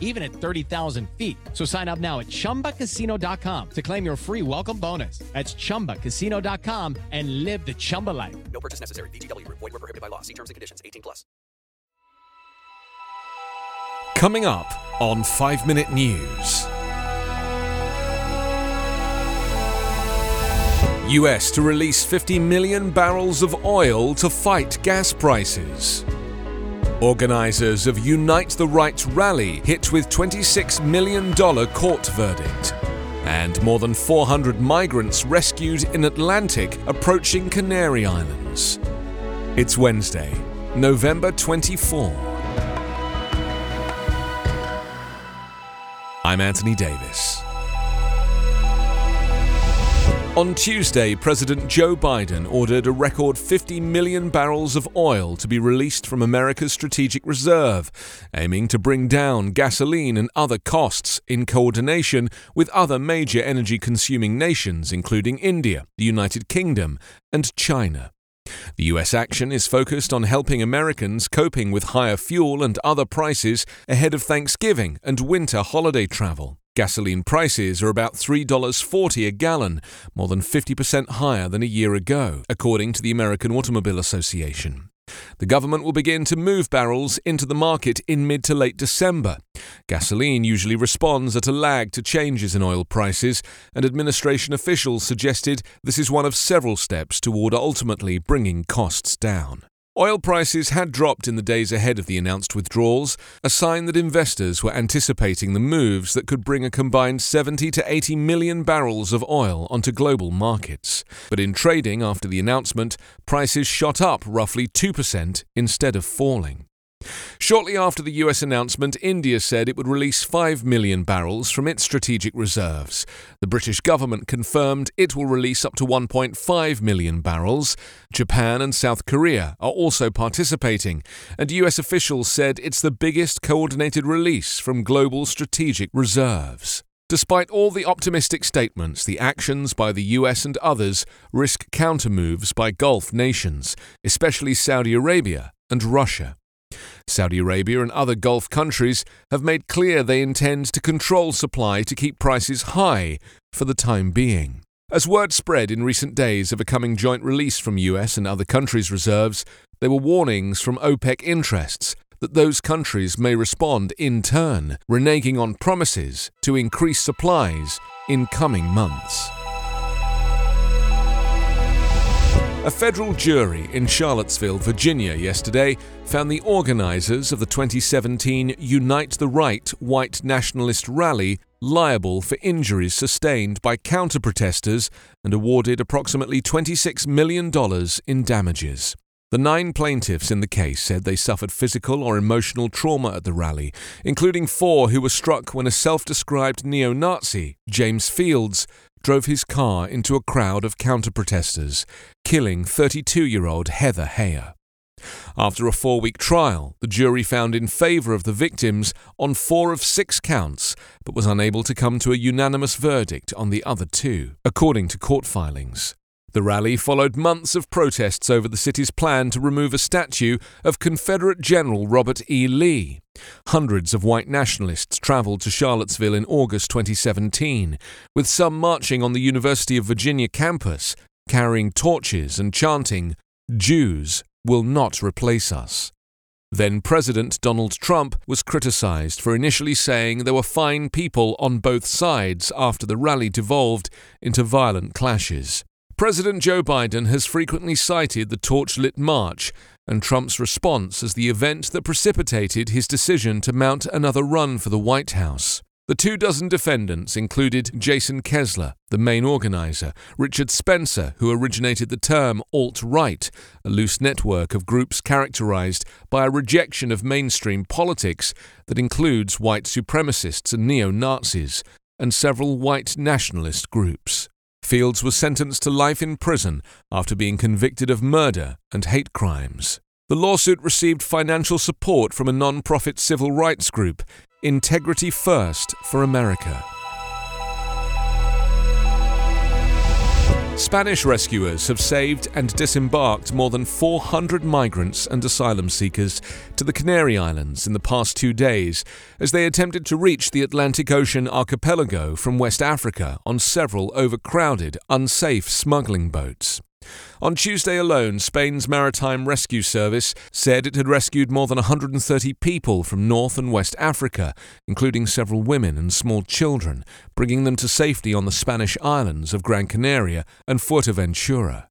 even at 30,000 feet. So sign up now at chumbacasino.com to claim your free welcome bonus. That's chumbacasino.com and live the Chumba life. No purchase necessary. VGW Group. Void were prohibited by law. See terms and conditions. 18 plus. Coming up on 5 Minute News. US to release 50 million barrels of oil to fight gas prices. Organisers of Unite the Right rally hit with $26 million court verdict. And more than 400 migrants rescued in Atlantic approaching Canary Islands. It's Wednesday, November 24. I'm Anthony Davis. On Tuesday, President Joe Biden ordered a record 50 million barrels of oil to be released from America's strategic reserve, aiming to bring down gasoline and other costs in coordination with other major energy consuming nations, including India, the United Kingdom, and China. The US action is focused on helping Americans coping with higher fuel and other prices ahead of Thanksgiving and winter holiday travel. Gasoline prices are about $3.40 a gallon, more than 50% higher than a year ago, according to the American Automobile Association. The government will begin to move barrels into the market in mid to late December. Gasoline usually responds at a lag to changes in oil prices, and administration officials suggested this is one of several steps toward ultimately bringing costs down. Oil prices had dropped in the days ahead of the announced withdrawals, a sign that investors were anticipating the moves that could bring a combined 70 to 80 million barrels of oil onto global markets. But in trading after the announcement, prices shot up roughly 2% instead of falling. Shortly after the US announcement, India said it would release 5 million barrels from its strategic reserves. The British government confirmed it will release up to 1.5 million barrels. Japan and South Korea are also participating, and US officials said it's the biggest coordinated release from global strategic reserves. Despite all the optimistic statements, the actions by the US and others risk countermoves by Gulf nations, especially Saudi Arabia and Russia. Saudi Arabia and other Gulf countries have made clear they intend to control supply to keep prices high for the time being. As word spread in recent days of a coming joint release from US and other countries' reserves, there were warnings from OPEC interests that those countries may respond in turn, reneging on promises to increase supplies in coming months. A federal jury in Charlottesville, Virginia, yesterday found the organizers of the 2017 Unite the Right white nationalist rally liable for injuries sustained by counter protesters and awarded approximately $26 million in damages. The nine plaintiffs in the case said they suffered physical or emotional trauma at the rally, including four who were struck when a self described neo Nazi, James Fields, drove his car into a crowd of counter protesters, killing 32 year old Heather Heyer. After a four week trial, the jury found in favour of the victims on four of six counts, but was unable to come to a unanimous verdict on the other two, according to court filings. The rally followed months of protests over the city's plan to remove a statue of Confederate General Robert E. Lee. Hundreds of white nationalists travelled to Charlottesville in August 2017, with some marching on the University of Virginia campus, carrying torches and chanting, Jews will not replace us. Then President Donald Trump was criticized for initially saying there were fine people on both sides after the rally devolved into violent clashes. President Joe Biden has frequently cited the torch-lit march and Trump's response as the event that precipitated his decision to mount another run for the White House. The two dozen defendants included Jason Kessler, the main organizer, Richard Spencer, who originated the term alt right, a loose network of groups characterized by a rejection of mainstream politics that includes white supremacists and neo Nazis, and several white nationalist groups. Fields was sentenced to life in prison after being convicted of murder and hate crimes. The lawsuit received financial support from a non profit civil rights group, Integrity First for America. Spanish rescuers have saved and disembarked more than 400 migrants and asylum seekers to the Canary Islands in the past two days as they attempted to reach the Atlantic Ocean archipelago from West Africa on several overcrowded, unsafe smuggling boats. On Tuesday alone, Spain's Maritime Rescue Service said it had rescued more than 130 people from North and West Africa, including several women and small children, bringing them to safety on the Spanish islands of Gran Canaria and Fuerteventura.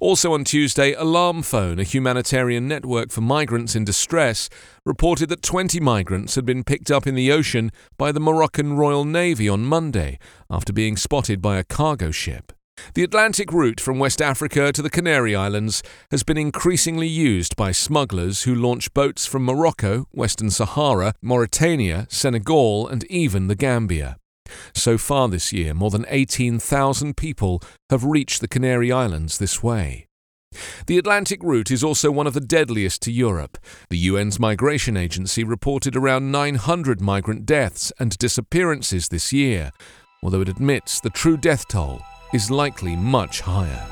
Also on Tuesday, Alarm Phone, a humanitarian network for migrants in distress, reported that 20 migrants had been picked up in the ocean by the Moroccan Royal Navy on Monday after being spotted by a cargo ship. The Atlantic route from West Africa to the Canary Islands has been increasingly used by smugglers who launch boats from Morocco, Western Sahara, Mauritania, Senegal, and even the Gambia. So far this year, more than 18,000 people have reached the Canary Islands this way. The Atlantic route is also one of the deadliest to Europe. The UN's Migration Agency reported around 900 migrant deaths and disappearances this year, although it admits the true death toll is likely much higher.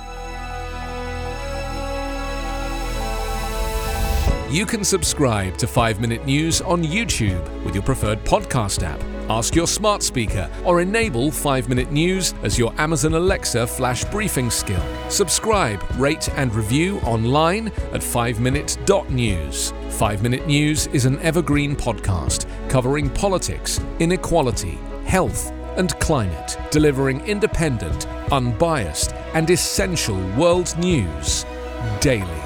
You can subscribe to 5 Minute News on YouTube with your preferred podcast app. Ask your smart speaker or enable 5 Minute News as your Amazon Alexa flash briefing skill. Subscribe, rate, and review online at 5minute.news. 5 Minute News is an evergreen podcast covering politics, inequality, health, and climate, delivering independent, unbiased, and essential world news daily.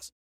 plus.